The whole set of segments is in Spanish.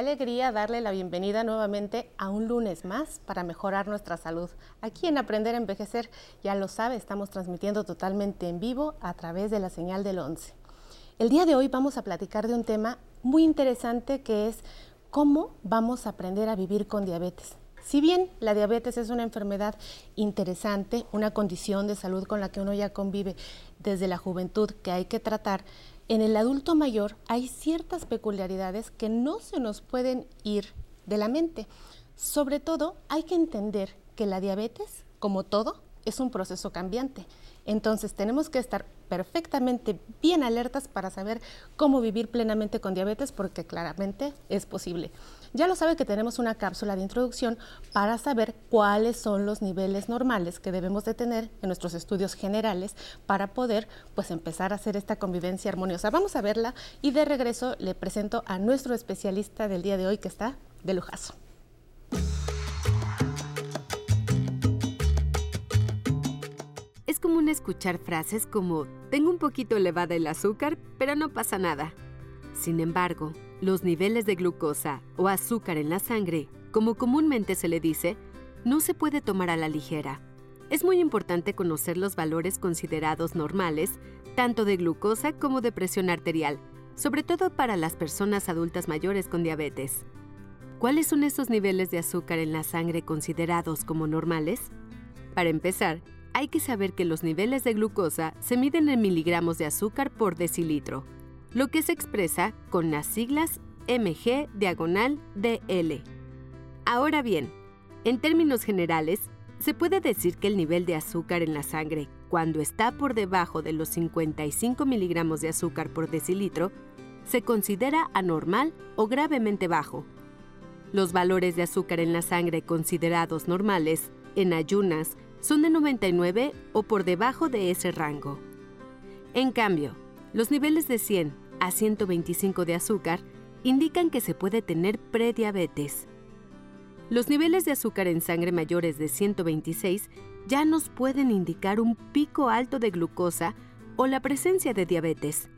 Alegría darle la bienvenida nuevamente a un lunes más para mejorar nuestra salud. Aquí en Aprender a Envejecer, ya lo sabe, estamos transmitiendo totalmente en vivo a través de la señal del 11. El día de hoy vamos a platicar de un tema muy interesante que es cómo vamos a aprender a vivir con diabetes. Si bien la diabetes es una enfermedad interesante, una condición de salud con la que uno ya convive desde la juventud que hay que tratar, en el adulto mayor hay ciertas peculiaridades que no se nos pueden ir de la mente. Sobre todo, hay que entender que la diabetes, como todo, es un proceso cambiante. Entonces tenemos que estar perfectamente bien alertas para saber cómo vivir plenamente con diabetes porque claramente es posible. Ya lo sabe que tenemos una cápsula de introducción para saber cuáles son los niveles normales que debemos de tener en nuestros estudios generales para poder pues empezar a hacer esta convivencia armoniosa. Vamos a verla y de regreso le presento a nuestro especialista del día de hoy que está de lujazo. Es común escuchar frases como, tengo un poquito elevada el azúcar, pero no pasa nada. Sin embargo, los niveles de glucosa o azúcar en la sangre, como comúnmente se le dice, no se puede tomar a la ligera. Es muy importante conocer los valores considerados normales, tanto de glucosa como de presión arterial, sobre todo para las personas adultas mayores con diabetes. ¿Cuáles son esos niveles de azúcar en la sangre considerados como normales? Para empezar, hay que saber que los niveles de glucosa se miden en miligramos de azúcar por decilitro, lo que se expresa con las siglas mg diagonal dl. Ahora bien, en términos generales, se puede decir que el nivel de azúcar en la sangre, cuando está por debajo de los 55 miligramos de azúcar por decilitro, se considera anormal o gravemente bajo. Los valores de azúcar en la sangre considerados normales, en ayunas, son de 99 o por debajo de ese rango. En cambio, los niveles de 100 a 125 de azúcar indican que se puede tener prediabetes. Los niveles de azúcar en sangre mayores de 126 ya nos pueden indicar un pico alto de glucosa o la presencia de diabetes.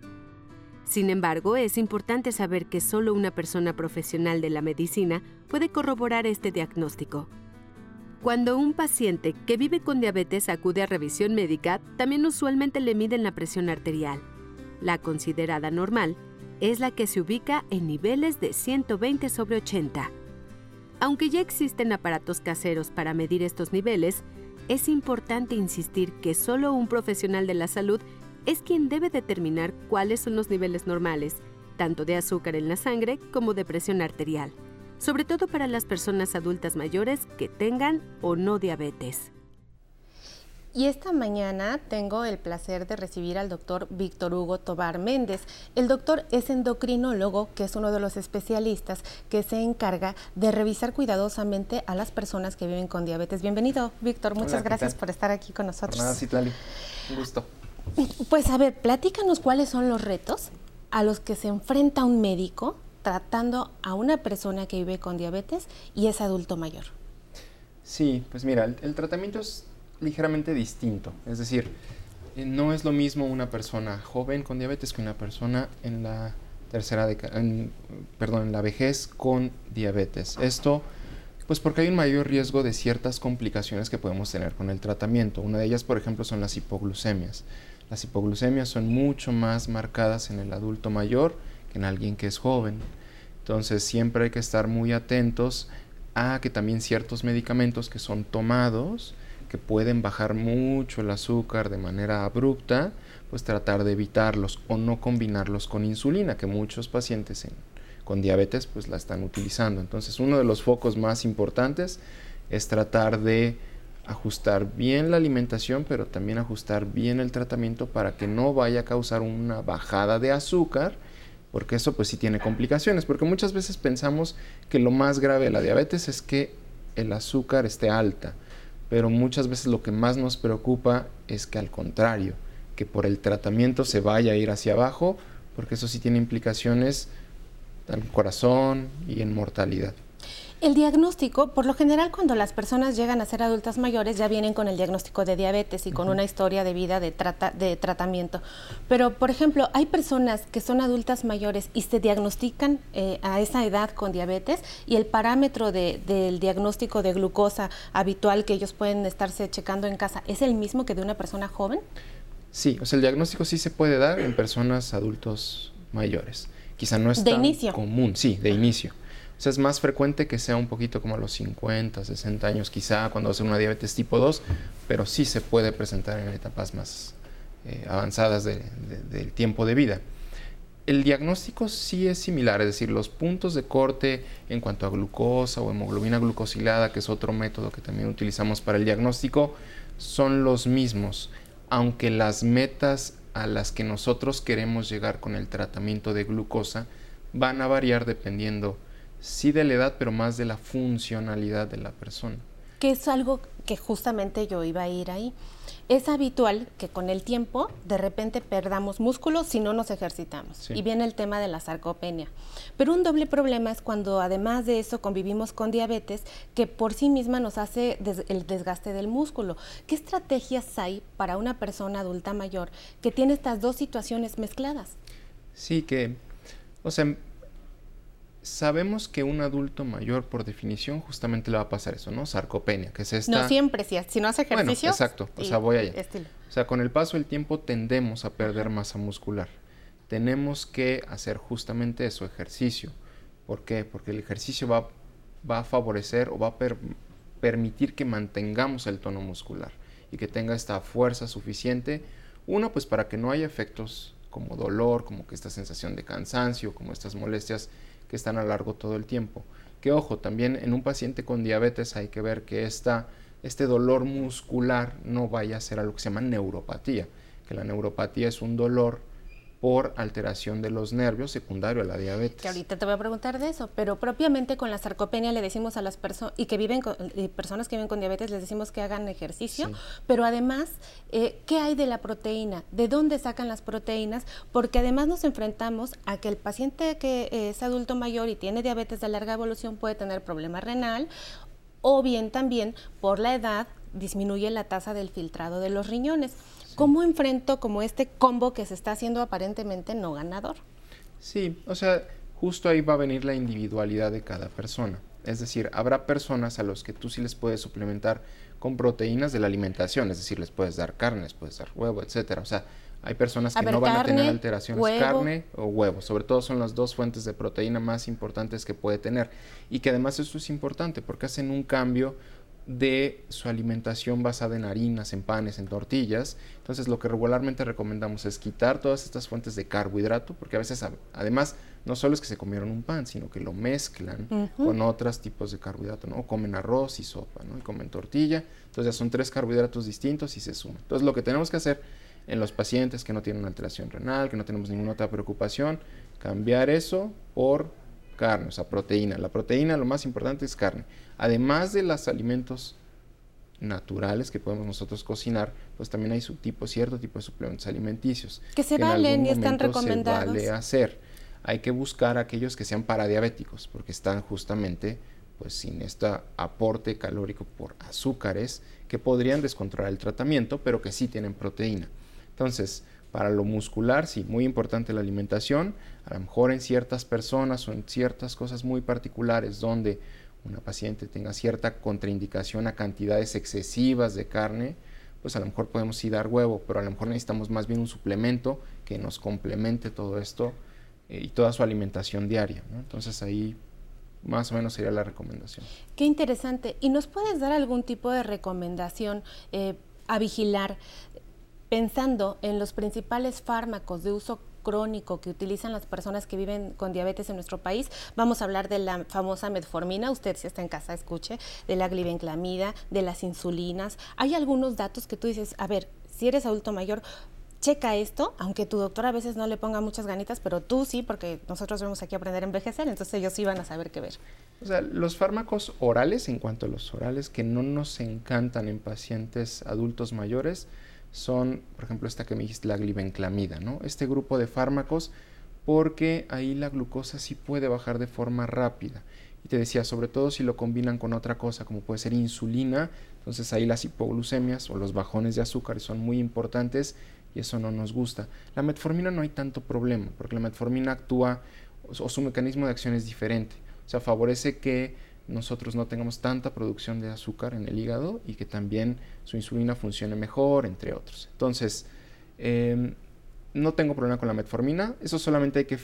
Sin embargo, es importante saber que solo una persona profesional de la medicina puede corroborar este diagnóstico. Cuando un paciente que vive con diabetes acude a revisión médica, también usualmente le miden la presión arterial. La considerada normal es la que se ubica en niveles de 120 sobre 80. Aunque ya existen aparatos caseros para medir estos niveles, es importante insistir que solo un profesional de la salud es quien debe determinar cuáles son los niveles normales, tanto de azúcar en la sangre como de presión arterial, sobre todo para las personas adultas mayores que tengan o no diabetes. Y esta mañana tengo el placer de recibir al doctor Víctor Hugo Tobar Méndez. El doctor es endocrinólogo, que es uno de los especialistas que se encarga de revisar cuidadosamente a las personas que viven con diabetes. Bienvenido, Víctor. Muchas gracias por estar aquí con nosotros. Por nada, Citlali. Un gusto. Pues a ver, platícanos cuáles son los retos a los que se enfrenta un médico tratando a una persona que vive con diabetes y es adulto mayor. Sí, pues mira, el, el tratamiento es ligeramente distinto. Es decir, eh, no es lo mismo una persona joven con diabetes que una persona en la tercera década, perdón, en la vejez con diabetes. Esto, pues porque hay un mayor riesgo de ciertas complicaciones que podemos tener con el tratamiento. Una de ellas, por ejemplo, son las hipoglucemias. Las hipoglucemias son mucho más marcadas en el adulto mayor que en alguien que es joven. Entonces siempre hay que estar muy atentos a que también ciertos medicamentos que son tomados que pueden bajar mucho el azúcar de manera abrupta, pues tratar de evitarlos o no combinarlos con insulina, que muchos pacientes con diabetes pues la están utilizando. Entonces uno de los focos más importantes es tratar de ajustar bien la alimentación, pero también ajustar bien el tratamiento para que no vaya a causar una bajada de azúcar, porque eso pues sí tiene complicaciones, porque muchas veces pensamos que lo más grave de la diabetes es que el azúcar esté alta pero muchas veces lo que más nos preocupa es que al contrario, que por el tratamiento se vaya a ir hacia abajo, porque eso sí tiene implicaciones el corazón y en mortalidad. El diagnóstico, por lo general cuando las personas llegan a ser adultas mayores ya vienen con el diagnóstico de diabetes y con una historia de vida de, trata, de tratamiento. Pero, por ejemplo, hay personas que son adultas mayores y se diagnostican eh, a esa edad con diabetes y el parámetro del diagnóstico de glucosa habitual que ellos pueden estarse checando en casa es el mismo que de una persona joven. Sí, o sea, el diagnóstico sí se puede dar en personas adultos mayores. Quizá no es tan común, sí, de inicio es más frecuente que sea un poquito como a los 50, 60 años, quizá cuando hace una diabetes tipo 2, pero sí se puede presentar en etapas más eh, avanzadas del tiempo de vida. El diagnóstico sí es similar, es decir, los puntos de corte en cuanto a glucosa o hemoglobina glucosilada, que es otro método que también utilizamos para el diagnóstico, son los mismos, aunque las metas a las que nosotros queremos llegar con el tratamiento de glucosa van a variar dependiendo sí de la edad, pero más de la funcionalidad de la persona. Que es algo que justamente yo iba a ir ahí. Es habitual que con el tiempo de repente perdamos músculo si no nos ejercitamos. Y viene el tema de la sarcopenia. Pero un doble problema es cuando además de eso convivimos con diabetes que por sí misma nos hace el desgaste del músculo. ¿Qué estrategias hay para una persona adulta mayor que tiene estas dos situaciones mezcladas? Sí, que, o sea, sabemos que un adulto mayor, por definición, justamente le va a pasar eso, ¿no? Sarcopenia, que es esta... No siempre, si, si no hace ejercicio. Bueno, exacto, o sea, voy allá. O sea, con el paso del tiempo tendemos a perder masa muscular. Tenemos que hacer justamente eso, ejercicio. ¿Por qué? Porque el ejercicio va, va a favorecer o va a permitir que mantengamos el tono muscular y que tenga esta fuerza suficiente. Uno, pues para que no haya efectos como dolor, como que esta sensación de cansancio, como estas molestias que están a largo todo el tiempo. Que ojo, también en un paciente con diabetes hay que ver que esta, este dolor muscular no vaya a ser algo que se llama neuropatía, que la neuropatía es un dolor por alteración de los nervios secundario a la diabetes. Que ahorita te voy a preguntar de eso, pero propiamente con la sarcopenia le decimos a las personas y que viven con personas que viven con diabetes les decimos que hagan ejercicio, pero además eh, ¿qué hay de la proteína? ¿De dónde sacan las proteínas? Porque además nos enfrentamos a que el paciente que es adulto mayor y tiene diabetes de larga evolución puede tener problema renal o bien también por la edad disminuye la tasa del filtrado de los riñones. ¿Cómo enfrento como este combo que se está haciendo aparentemente no ganador? Sí, o sea, justo ahí va a venir la individualidad de cada persona. Es decir, habrá personas a los que tú sí les puedes suplementar con proteínas de la alimentación, es decir, les puedes dar carne, les puedes dar huevo, etcétera. O sea, hay personas que no van a tener alteraciones, carne o huevo, sobre todo son las dos fuentes de proteína más importantes que puede tener. Y que además esto es importante porque hacen un cambio de su alimentación basada en harinas, en panes, en tortillas. Entonces lo que regularmente recomendamos es quitar todas estas fuentes de carbohidrato, porque a veces además no solo es que se comieron un pan, sino que lo mezclan con otros tipos de carbohidrato, ¿no? Comen arroz y sopa, ¿no? Y comen tortilla. Entonces ya son tres carbohidratos distintos y se suman. Entonces lo que tenemos que hacer en los pacientes que no tienen una alteración renal, que no tenemos ninguna otra preocupación, cambiar eso por carne, o sea, proteína. La proteína lo más importante es carne. Además de los alimentos naturales que podemos nosotros cocinar, pues también hay su tipo, cierto tipo de suplementos alimenticios. Que se valen y están recomendados. Se vale hacer. Hay que buscar aquellos que sean paradiabéticos, porque están justamente pues sin este aporte calórico por azúcares que podrían descontrolar el tratamiento, pero que sí tienen proteína. Entonces, para lo muscular, sí, muy importante la alimentación. A lo mejor en ciertas personas o en ciertas cosas muy particulares donde una paciente tenga cierta contraindicación a cantidades excesivas de carne, pues a lo mejor podemos sí dar huevo, pero a lo mejor necesitamos más bien un suplemento que nos complemente todo esto eh, y toda su alimentación diaria. Entonces ahí más o menos sería la recomendación. Qué interesante. ¿Y nos puedes dar algún tipo de recomendación eh, a vigilar pensando en los principales fármacos de uso crónico que utilizan las personas que viven con diabetes en nuestro país. Vamos a hablar de la famosa metformina, usted si está en casa escuche, de la glibenclamida, de las insulinas. Hay algunos datos que tú dices, a ver, si eres adulto mayor, checa esto, aunque tu doctor a veces no le ponga muchas ganitas, pero tú sí, porque nosotros vemos aquí aprender a envejecer, entonces ellos sí van a saber qué ver. O sea, los fármacos orales, en cuanto a los orales, que no nos encantan en pacientes adultos mayores, son, por ejemplo, esta que me dijiste, la glibenclamida, ¿no? Este grupo de fármacos porque ahí la glucosa sí puede bajar de forma rápida. Y te decía, sobre todo si lo combinan con otra cosa, como puede ser insulina, entonces ahí las hipoglucemias o los bajones de azúcar son muy importantes y eso no nos gusta. La metformina no hay tanto problema, porque la metformina actúa o su mecanismo de acción es diferente. O sea, favorece que nosotros no tengamos tanta producción de azúcar en el hígado y que también su insulina funcione mejor, entre otros. Entonces, em, no tengo problema con la metformina, eso solamente hay que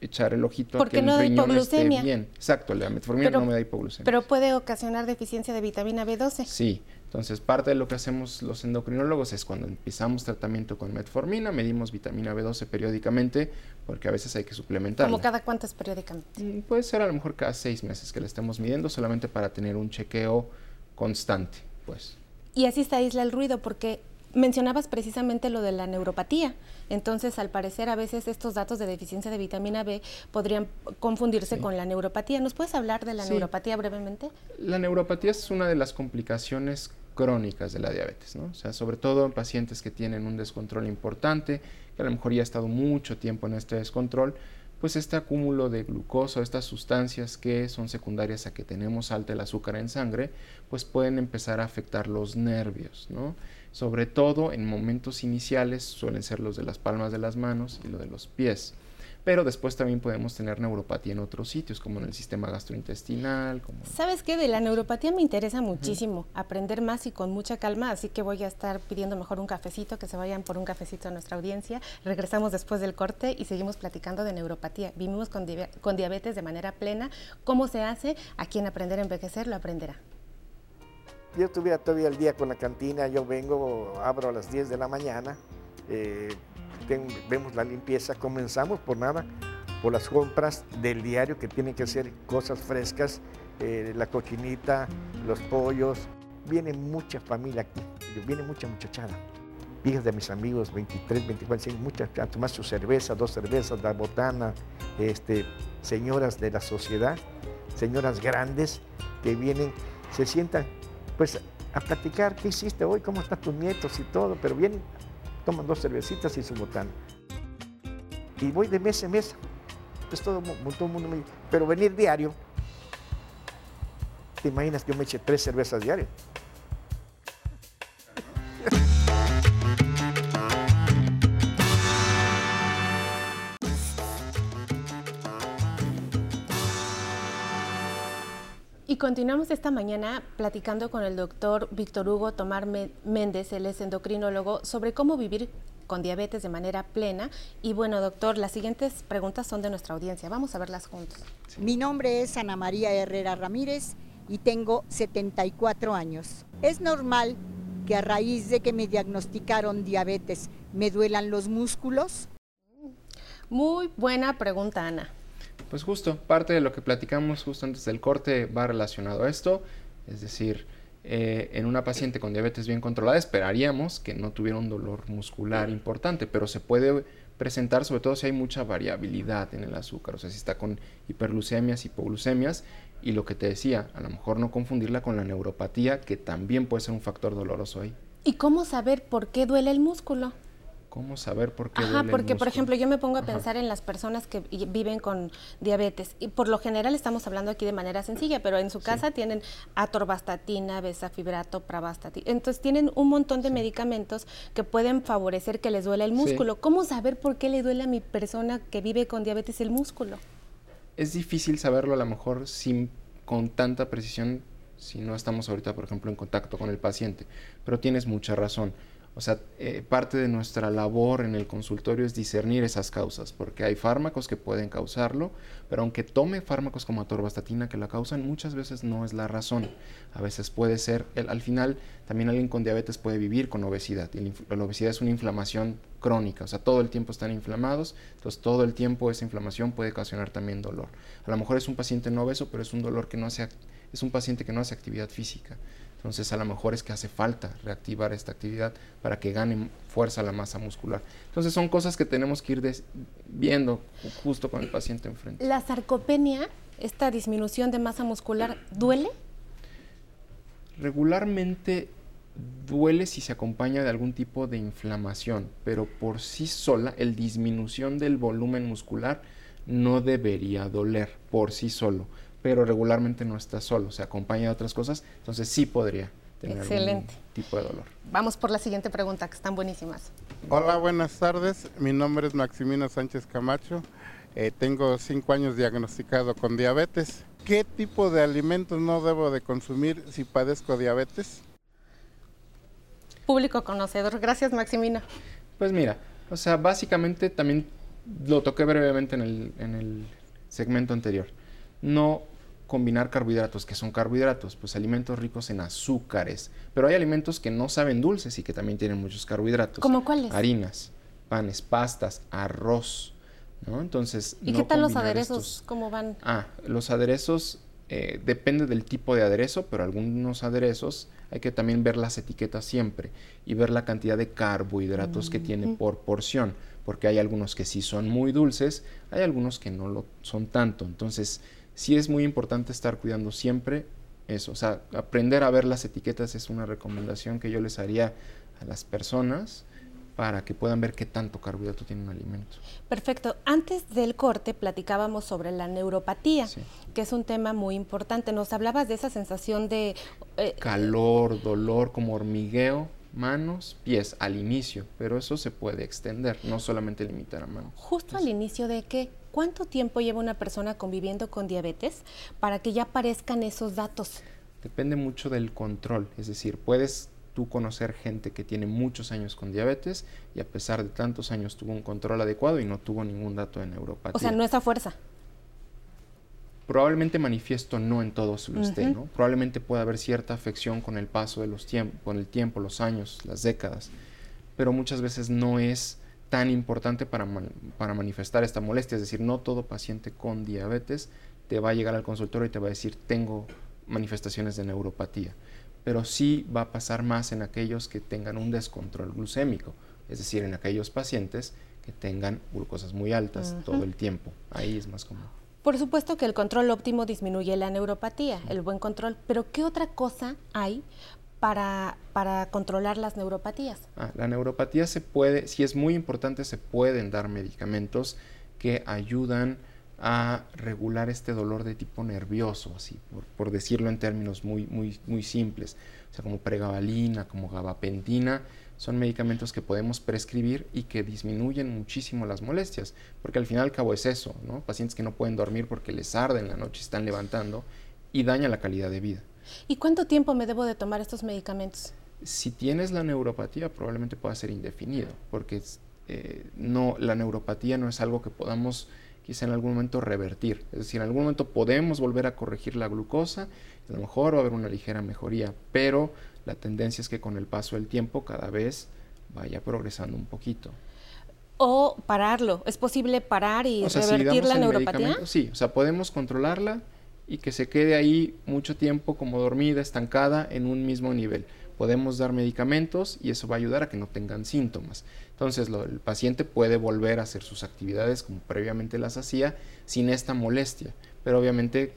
echar el ojito a que el riñón esté bien. Exacto, la metformina no me da hipoglucemia. Pero puede ocasionar deficiencia de vitamina B12. Sí, entonces parte de lo que hacemos los endocrinólogos es cuando empezamos tratamiento con metformina, medimos vitamina B12 periódicamente, porque a veces hay que suplementarla. ¿Como cada cuántas periódicamente? Mm, puede ser a lo mejor cada seis meses que la estemos midiendo, solamente para tener un chequeo constante, pues. Y así se aísla el ruido, porque Mencionabas precisamente lo de la neuropatía. Entonces, al parecer, a veces estos datos de deficiencia de vitamina B podrían confundirse con la neuropatía. ¿Nos puedes hablar de la neuropatía brevemente? La neuropatía es una de las complicaciones crónicas de la diabetes, ¿no? O sea, sobre todo en pacientes que tienen un descontrol importante, que a lo mejor ya ha estado mucho tiempo en este descontrol, pues este acúmulo de glucosa, estas sustancias que son secundarias a que tenemos alta el azúcar en sangre, pues pueden empezar a afectar los nervios, ¿no? sobre todo en momentos iniciales suelen ser los de las palmas de las manos y lo de los pies. Pero después también podemos tener neuropatía en otros sitios, como en el sistema gastrointestinal. Como... ¿Sabes qué? De la neuropatía me interesa muchísimo aprender más y con mucha calma, así que voy a estar pidiendo mejor un cafecito, que se vayan por un cafecito a nuestra audiencia. Regresamos después del corte y seguimos platicando de neuropatía. Vivimos con, con diabetes de manera plena. ¿Cómo se hace? A quien aprender a envejecer lo aprenderá yo estuviera todavía el día con la cantina, yo vengo, abro a las 10 de la mañana, eh, vemos la limpieza, comenzamos por nada, por las compras del diario que tienen que ser cosas frescas, eh, la cochinita, los pollos, viene mucha familia aquí, viene mucha muchachada, hijas de mis amigos, 23, 24, muchas, tomar su cerveza, dos cervezas, la botana, este, señoras de la sociedad, señoras grandes que vienen, se sientan pues a platicar qué hiciste hoy, cómo están tus nietos y todo, pero vienen, toman dos cervecitas y su botana. Y voy de mes en mes. Pues todo, todo el mundo me dice, pero venir diario, ¿te imaginas que yo me eche tres cervezas diarias? Continuamos esta mañana platicando con el doctor Víctor Hugo Tomar Méndez, él es endocrinólogo, sobre cómo vivir con diabetes de manera plena. Y bueno, doctor, las siguientes preguntas son de nuestra audiencia. Vamos a verlas juntos. Mi nombre es Ana María Herrera Ramírez y tengo 74 años. ¿Es normal que a raíz de que me diagnosticaron diabetes me duelan los músculos? Muy buena pregunta, Ana. Pues justo, parte de lo que platicamos justo antes del corte va relacionado a esto, es decir, eh, en una paciente con diabetes bien controlada esperaríamos que no tuviera un dolor muscular importante, pero se puede presentar sobre todo si hay mucha variabilidad en el azúcar, o sea, si está con hiperglucemias, hipoglucemias, y lo que te decía, a lo mejor no confundirla con la neuropatía, que también puede ser un factor doloroso ahí. ¿Y cómo saber por qué duele el músculo? ¿Cómo saber por qué? Ajá, porque por ejemplo yo me pongo a pensar en las personas que viven con diabetes y por lo general estamos hablando aquí de manera sencilla, pero en su casa tienen atorvastatina, besafibrato, pravastatina, entonces tienen un montón de medicamentos que pueden favorecer que les duele el músculo. ¿Cómo saber por qué le duele a mi persona que vive con diabetes el músculo? Es difícil saberlo a lo mejor sin con tanta precisión si no estamos ahorita, por ejemplo, en contacto con el paciente, pero tienes mucha razón o sea, eh, parte de nuestra labor en el consultorio es discernir esas causas, porque hay fármacos que pueden causarlo, pero aunque tome fármacos como atorvastatina que la causan, muchas veces no es la razón. A veces puede ser, al final también alguien con diabetes puede vivir con obesidad, y la obesidad es una inflamación crónica, o sea, todo el tiempo están inflamados, entonces todo el tiempo esa inflamación puede ocasionar también dolor. A lo mejor es un paciente no obeso, pero es un dolor que no hace, es un paciente que no hace actividad física. Entonces a lo mejor es que hace falta reactivar esta actividad para que gane fuerza la masa muscular. Entonces son cosas que tenemos que ir viendo justo con el paciente enfrente. ¿La sarcopenia, esta disminución de masa muscular, duele? Regularmente duele si se acompaña de algún tipo de inflamación, pero por sí sola el disminución del volumen muscular no debería doler por sí solo pero regularmente no está solo, se acompaña de otras cosas, entonces sí podría tener Excelente. algún tipo de dolor. Vamos por la siguiente pregunta, que están buenísimas. Hola, buenas tardes. Mi nombre es Maximino Sánchez Camacho. Eh, tengo cinco años diagnosticado con diabetes. ¿Qué tipo de alimentos no debo de consumir si padezco diabetes? Público conocedor. Gracias, Maximino. Pues mira, o sea, básicamente también lo toqué brevemente en el, en el segmento anterior. No combinar carbohidratos, que son carbohidratos, pues alimentos ricos en azúcares. Pero hay alimentos que no saben dulces y que también tienen muchos carbohidratos. ¿Cómo cuáles? Harinas, panes, pastas, arroz, ¿no? Entonces, ¿Y no qué tal los aderezos? estos- ¿Cómo van? Ah, los aderezos eh, depende del tipo de aderezo, pero algunos aderezos hay que también ver las etiquetas siempre y ver la cantidad de carbohidratos que tiene por porción, porque hay algunos que sí son muy dulces, hay algunos que no lo son tanto. Entonces, sí es muy importante estar cuidando siempre eso, o sea, aprender a ver las etiquetas es una recomendación que yo les haría a las personas para que puedan ver qué tanto carbohidrato tiene un alimento. Perfecto. Antes del corte platicábamos sobre la neuropatía, Sí. que es un tema muy importante. Nos hablabas de esa sensación de... eh, calor, dolor, como hormigueo, manos, pies al inicio, pero eso se puede extender, no solamente limitar a manos. justo al inicio de que, ¿cuánto tiempo lleva una persona conviviendo con diabetes para que ya aparezcan esos datos? Depende mucho del control, es decir, puedes tú conocer gente que tiene muchos años con diabetes y a pesar de tantos años tuvo un control adecuado y no tuvo ningún dato de neuropatía. O sea, no es a fuerza. Probablemente manifiesto no en todos lo esté, Ujú. ¿no? Probablemente pueda haber cierta afección con el paso de los tiempos, con el tiempo, los años, las décadas, pero muchas veces no es tan importante para, para manifestar esta molestia, es decir, no todo paciente con diabetes te va a llegar al consultorio y te va a decir tengo manifestaciones de neuropatía, pero sí va a pasar más en aquellos que tengan un descontrol glucémico, es decir, en aquellos pacientes que tengan glucosas muy altas todo el tiempo, ahí es más común. Por supuesto que el control óptimo disminuye la neuropatía, el buen control, pero ¿qué otra cosa hay para, para controlar las neuropatías? Ah, la neuropatía se puede, si es muy importante, se pueden dar medicamentos que ayudan a regular este dolor de tipo nervioso, así, por, decirlo en términos muy, muy, muy simples. O sea, como pregabalina, como gabapentina, son medicamentos que podemos prescribir y que disminuyen muchísimo las molestias, porque al fin y al cabo es eso, ¿no? Pacientes que no pueden dormir porque les arde en la noche, están levantando y daña la calidad de vida. ¿Y cuánto tiempo me debo de tomar estos medicamentos? si tienes la neuropatía probablemente pueda ser indefinido, porque eh, no, la neuropatía no es algo que podamos quizá en algún momento revertir. Es decir, en algún momento podemos volver a corregir la glucosa, a lo mejor va a haber una ligera mejoría, pero la tendencia es que con el paso del tiempo cada vez vaya progresando un poquito. ¿O pararlo? ¿Es posible parar y O sea, si revertir damos la neuropatía? Sí, o sea, podemos controlarla y que se quede ahí mucho tiempo como dormida, estancada en un mismo nivel. Podemos dar medicamentos y eso va a ayudar a que no tengan síntomas. Entonces el paciente puede volver a hacer sus actividades como previamente las hacía sin esta molestia, pero obviamente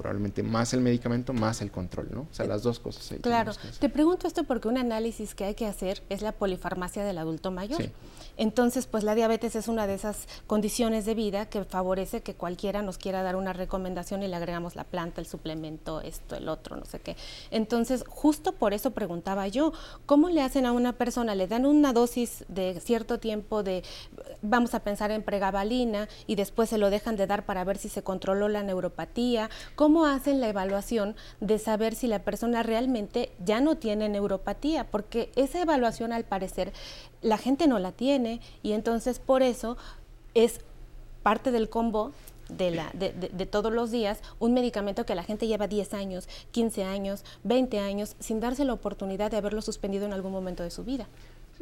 probablemente más el medicamento, más el control, ¿no? O sea, las dos cosas. Claro, te pregunto esto porque un análisis que hay que hacer es la polifarmacia del adulto mayor. Sí. Entonces, pues la diabetes es una de esas condiciones de vida que favorece que cualquiera nos quiera dar una recomendación y le agregamos la planta, el suplemento, esto, el otro, no sé qué. Entonces, justo por eso preguntaba yo, ¿cómo le hacen a una persona? Le dan una dosis de cierto tiempo de, vamos a pensar en pregabalina y después se lo dejan de dar para ver si se controló la neuropatía. ¿Cómo hacen la evaluación de saber si la persona realmente ya no tiene neuropatía? Porque esa evaluación al parecer la gente no la tiene y entonces por eso es parte del combo de todos los días un medicamento que la gente lleva 10 años, 15 años, 20 años sin darse la oportunidad de haberlo suspendido en algún momento de su vida.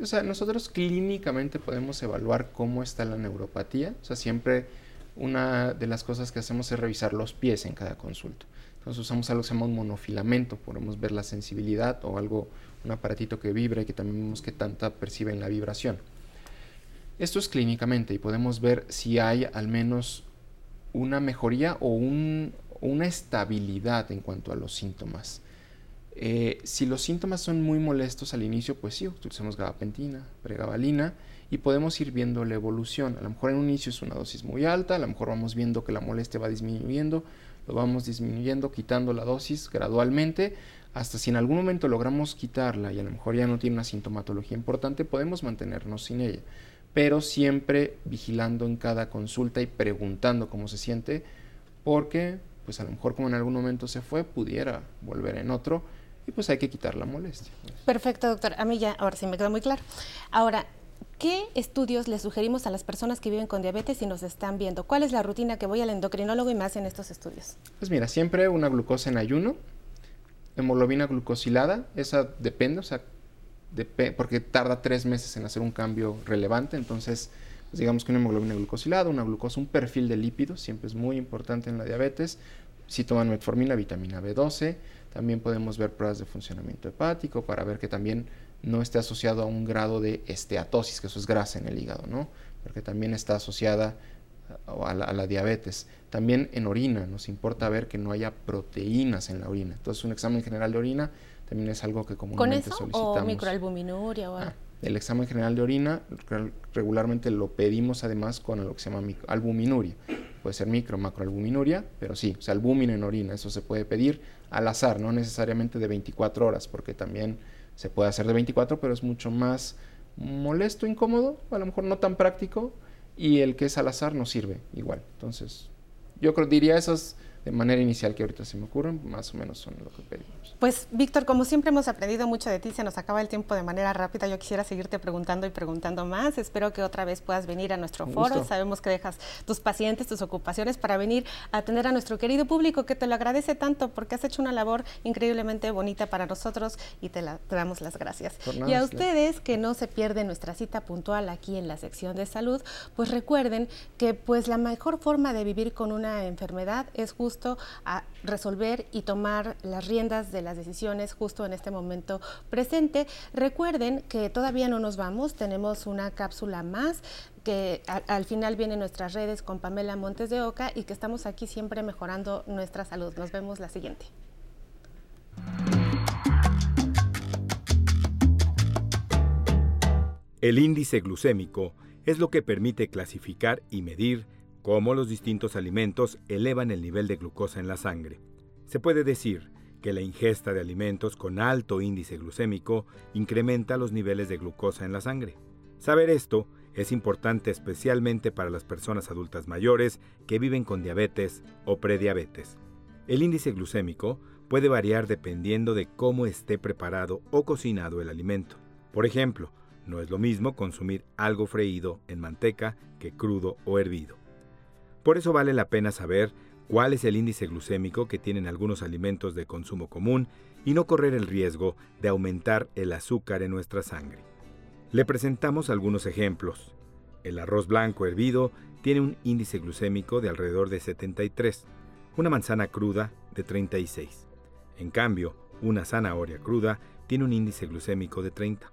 O sea, nosotros clínicamente podemos evaluar cómo está la neuropatía. O sea, siempre una de las cosas que hacemos es revisar los pies en cada consulta. Entonces usamos algo que se llama un monofilamento, podemos ver la sensibilidad o algo, un aparatito que vibra y que también vemos que tanta perciben la vibración. Esto es clínicamente y podemos ver si hay al menos una mejoría o un- una estabilidad en cuanto a los síntomas. Eh, si los síntomas son muy molestos al inicio, pues sí, utilizamos gabapentina, pregabalina y podemos ir viendo la evolución. A lo mejor en un inicio es una dosis muy alta, a lo mejor vamos viendo que la molestia va disminuyendo, lo vamos disminuyendo, quitando la dosis gradualmente, hasta si en algún momento logramos quitarla y a lo mejor ya no tiene una sintomatología importante, podemos mantenernos sin ella, pero siempre vigilando en cada consulta y preguntando cómo se siente, porque pues a lo mejor como en algún momento se fue, pudiera volver en otro y pues hay que quitar la molestia. Perfecto, doctor. A mí ya, ahora sí me queda muy claro. Ahora, ¿qué estudios le sugerimos a las personas que viven con diabetes y nos están viendo? ¿Cuál es la rutina que voy al endocrinólogo y me hacen estos estudios? Pues mira, siempre una glucosa en ayuno, hemoglobina glucosilada, esa depende, o sea, porque tarda tres meses en hacer un cambio relevante, entonces pues digamos que una hemoglobina glucosilada, una glucosa, un perfil de lípidos, siempre es muy importante en la diabetes, si toman metformina, vitamina B12, también podemos ver pruebas de funcionamiento hepático para ver que también no esté asociado a un grado de esteatosis, que eso es grasa en el hígado, ¿no? Porque también está asociada a la, a la, diabetes. También en orina, nos importa ver que no haya proteínas en la orina. Entonces, un examen general de orina también es algo que comúnmente ¿Con eso o microalbuminuria o algo? Ah, el examen general de orina regularmente lo pedimos además con lo que se llama albuminuria. Puede ser micro o macroalbuminuria, pero sí, o sea, albúmina en orina, eso se puede pedir al azar, no necesariamente de 24 horas, porque también se puede hacer de 24, pero es mucho más molesto, incómodo, a lo mejor no tan práctico, y el que es al azar no sirve igual. Entonces, yo creo diría esas de manera inicial que ahorita se me ocurren, más o menos son lo que pedimos. Pues Víctor, como siempre hemos aprendido mucho de ti, se nos acaba el tiempo de manera rápida. Yo quisiera seguirte preguntando y preguntando más. Espero que otra vez puedas venir a nuestro foro. Sabemos que dejas tus pacientes, tus ocupaciones para venir a atender a nuestro querido público que te lo agradece tanto porque has hecho una labor increíblemente bonita para nosotros y te, la, te damos las gracias. y a ustedes que no se pierden nuestra cita puntual aquí en la sección de salud, pues recuerden que pues la mejor forma de vivir con una enfermedad es justo a resolver y tomar las riendas de las decisiones justo en este momento presente. Recuerden que todavía no nos vamos, tenemos una cápsula más que al, final vienen nuestras redes con Pamela Montes de Oca y que estamos aquí siempre mejorando nuestra salud. Nos vemos la siguiente. El índice glucémico es lo que permite clasificar y medir cómo los distintos alimentos elevan el nivel de glucosa en la sangre. Se puede decir que la ingesta de alimentos con alto índice glucémico incrementa los niveles de glucosa en la sangre. Saber esto es importante especialmente para las personas adultas mayores que viven con diabetes o prediabetes. El índice glucémico puede variar dependiendo de cómo esté preparado o cocinado el alimento. Por ejemplo, no es lo mismo consumir algo freído en manteca que crudo o hervido. Por eso vale la pena saber cuál es el índice glucémico que tienen algunos alimentos de consumo común y no correr el riesgo de aumentar el azúcar en nuestra sangre. Le presentamos algunos ejemplos. El arroz blanco hervido tiene un índice glucémico de alrededor de 73, una manzana cruda de 36. En cambio, una zanahoria cruda tiene un índice glucémico de 30.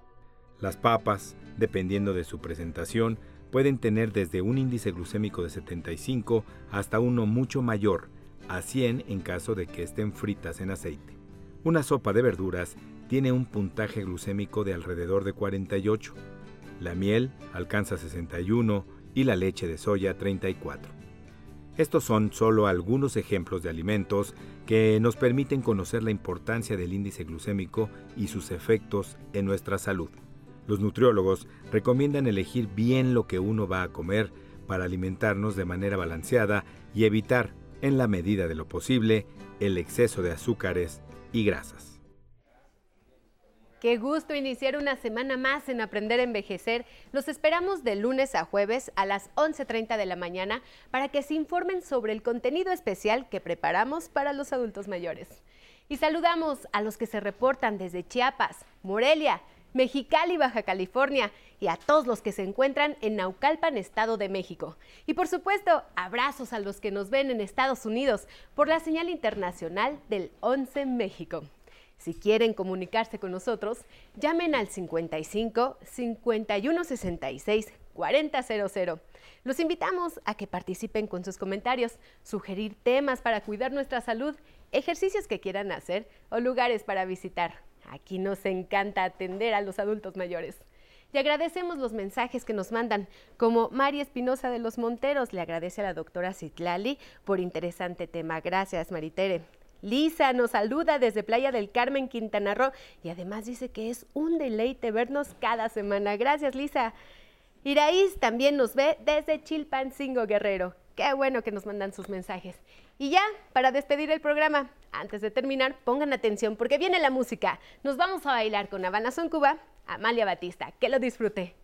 Las papas, dependiendo de su presentación, pueden tener desde un índice glucémico de 75 hasta uno mucho mayor, a 100 en caso de que estén fritas en aceite. Una sopa de verduras tiene un puntaje glucémico de alrededor de 48. La miel alcanza 61 y la leche de soya 34. Estos son solo algunos ejemplos de alimentos que nos permiten conocer la importancia del índice glucémico y sus efectos en nuestra salud. Los nutriólogos recomiendan elegir bien lo que uno va a comer para alimentarnos de manera balanceada y evitar, en la medida de lo posible, el exceso de azúcares y grasas. Qué gusto iniciar una semana más en Aprender a Envejecer. Los esperamos de lunes a jueves a las 11.30 de la mañana para que se informen sobre el contenido especial que preparamos para los adultos mayores. Y saludamos a los que se reportan desde Chiapas, Morelia, Mexicali, Baja California y a todos los que se encuentran en Naucalpan, Estado de México. Y por supuesto, abrazos a los que nos ven en Estados Unidos por la señal internacional del 11 México. Si quieren comunicarse con nosotros, llamen al 55 5166 4000. Los invitamos a que participen con sus comentarios, sugerir temas para cuidar nuestra salud, ejercicios que quieran hacer o lugares para visitar. Aquí nos encanta atender a los adultos mayores. Y agradecemos los mensajes que nos mandan, como María Espinosa de los Monteros, le agradece a la doctora Citlali por interesante tema. Gracias, Maritere. Lisa nos saluda desde Playa del Carmen, Quintana Roo, y además dice que es un deleite vernos cada semana. Gracias, Lisa. Iraíz también nos ve desde Chilpancingo Guerrero. Qué bueno que nos mandan sus mensajes. Y ya, para despedir el programa, antes de terminar, pongan atención porque viene la música. Nos vamos a bailar con Habana Son Cuba, Amalia Batista. Que lo disfrute.